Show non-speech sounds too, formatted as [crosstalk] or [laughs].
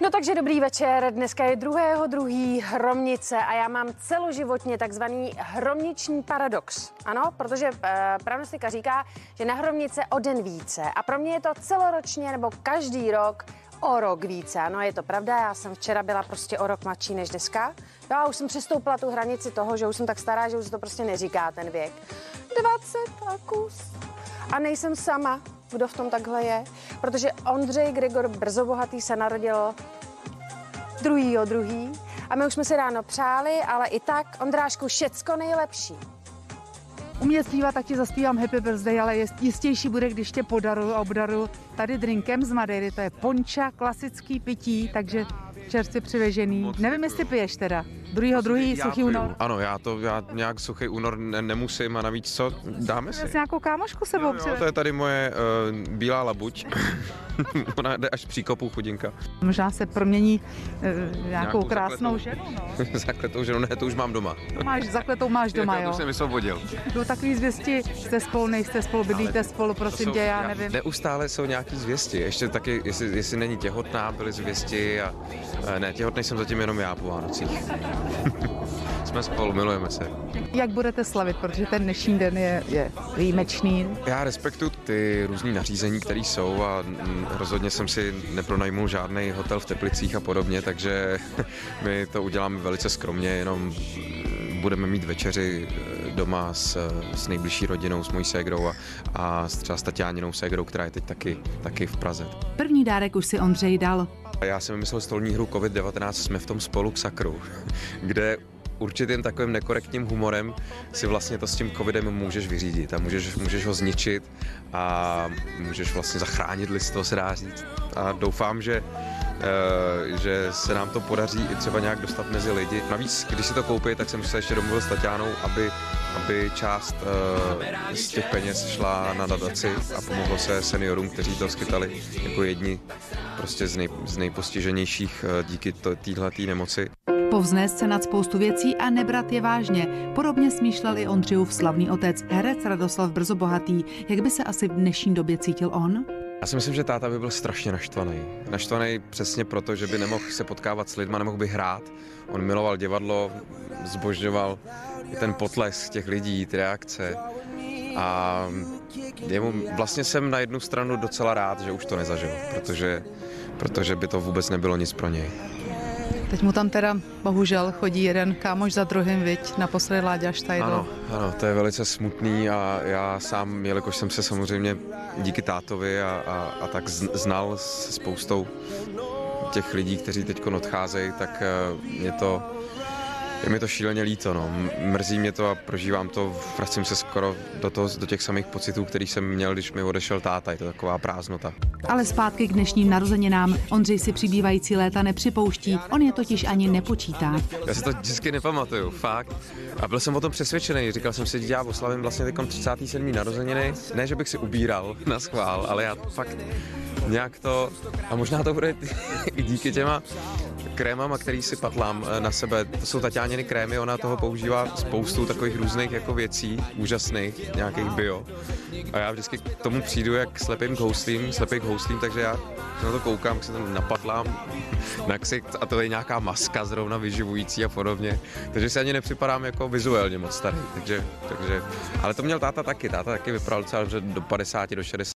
No takže dobrý večer, dneska je druhého druhý hromnice a já mám celoživotně takzvaný hromniční paradox. Ano, protože e, pravnostika říká, že na hromnice o den více a pro mě je to celoročně nebo každý rok o rok více. Ano, je to pravda, já jsem včera byla prostě o rok mladší než dneska. Já už jsem přestoupila tu hranici toho, že už jsem tak stará, že už to prostě neříká ten věk. 20 a kus. A nejsem sama, kdo v tom takhle je, protože Ondřej Gregor Brzobohatý se narodil druhý o druhý a my už jsme se ráno přáli, ale i tak, Ondrášku, všecko nejlepší. Umět zpívat, tak ti zaspívám Happy Birthday, ale jest, jistější bude, když tě podaru a obdaru tady drinkem z Madeiry. To je ponča, klasický pití, takže čerstvě přivežený. Nevím, jestli piješ teda. Druhýho, druhý, Já suchý piju. únor. Ano, já to já nějak suchý únor ne, nemusím a navíc co, dáme si. Jsi nějakou kámošku sebou Jo, jo, to je tady moje uh, bílá labuť. [laughs] Ona jde až příkopu chudinka. Možná se promění e, nějakou, Nějakou krásnou [laughs] zakletou. ženu. No. Zakletou ženou, ne, to už mám doma. Máš, zakletou máš doma, Já to jo. už jsem vysvobodil. Jsou takový zvěsti, jste spolu, nejste spolu, bydlíte spolu, prosím To tě, já nevím. Neustále jsou nějaký zvěsti. Ještě taky, jestli, jestli není těhotná, byly zvěsti a eh, ne, těhotný jsem zatím jenom já po Vánocích. Jsme spolu, milujeme se. Jak budete slavit, protože ten dnešní den je, je výjimečný. Já respektuju ty různý nařízení, které jsou a rozhodně jsem si nepronajmul žádný hotel v Teplicích a podobně, takže [laughs] my to uděláme velice skromně, jenom budeme mít večeři eh, doma s, s nejbližší rodinou, s mojí ségrou a, a s třeba s Tatiáninou ségrou, která je teď taky, taky v Praze. První dárek už si Ondřej dal. Já jsem vymyslel stolní hru COVID-19, jsme v tom spolu k sakru, [laughs] kde určitým takovým nekorektním humorem si vlastně to s tím covidem můžeš vyřídit a můžeš, můžeš ho zničit a můžeš vlastně zachránit list, to se dá říct. A doufám, že, eh, že se nám to podaří i třeba nějak dostat mezi lidi. Navíc, když si to koupí, tak jsem se ještě domluvil s Tatianou, aby, aby část eh, z těch peněz šla na nadaci a pomohlo se seniorům, kteří to skytali jako jedni prostě z, nej, z nejpostiženějších eh, díky téhle nemoci. Povznést se nad spoustu věcí a nebrat je vážně. Podobně smýšlel i Ondřejův slavný otec, herec Radoslav Brzobohatý. Jak by se asi v dnešní době cítil on? Já si myslím, že táta by byl strašně naštvaný. Naštvaný přesně proto, že by nemohl se potkávat s lidma, nemohl by hrát. On miloval divadlo, zbožňoval ten potlesk těch lidí, ty reakce. A jemu, vlastně jsem na jednu stranu docela rád, že už to nezažil, protože, protože by to vůbec nebylo nic pro něj. Teď mu tam teda bohužel chodí jeden kámoš za druhým, viď, naposledy Láďa Štajdl. Ano, ano, to je velice smutný a já sám, jelikož jsem se samozřejmě díky tátovi a, a, a tak znal se spoustou těch lidí, kteří teď odcházejí, tak eh, mě to, je mi to šíleně líto. No. Mrzí mě to a prožívám to, vracím se skoro do, toho, do těch samých pocitů, který jsem měl, když mi odešel táta. Je to taková prázdnota. Ale zpátky k dnešním narozeninám. Ondřej si přibývající léta nepřipouští, on je totiž ani nepočítá. Já si to vždycky nepamatuju, fakt. A byl jsem o tom přesvědčený. Říkal jsem si, že já oslavím vlastně teď 37. narozeniny. Ne, že bych si ubíral [laughs] na schvál, ale já fakt nějak to... A možná to bude [laughs] i díky těma krémama, který si patlám eh, na sebe. To jsou Tatiániny krémy, ona toho používá spoustu takových různých jako věcí, úžasných, nějakých bio. A já vždycky k tomu přijdu jak slepým houslím, slepý houslím, takže já na to koukám, se tam napatlám na ksicht a to je nějaká maska zrovna vyživující a podobně. Takže si ani nepřipadám jako vizuálně moc starý. Takže, takže, ale to měl táta taky. Táta taky vypadal docela do 50, do 60.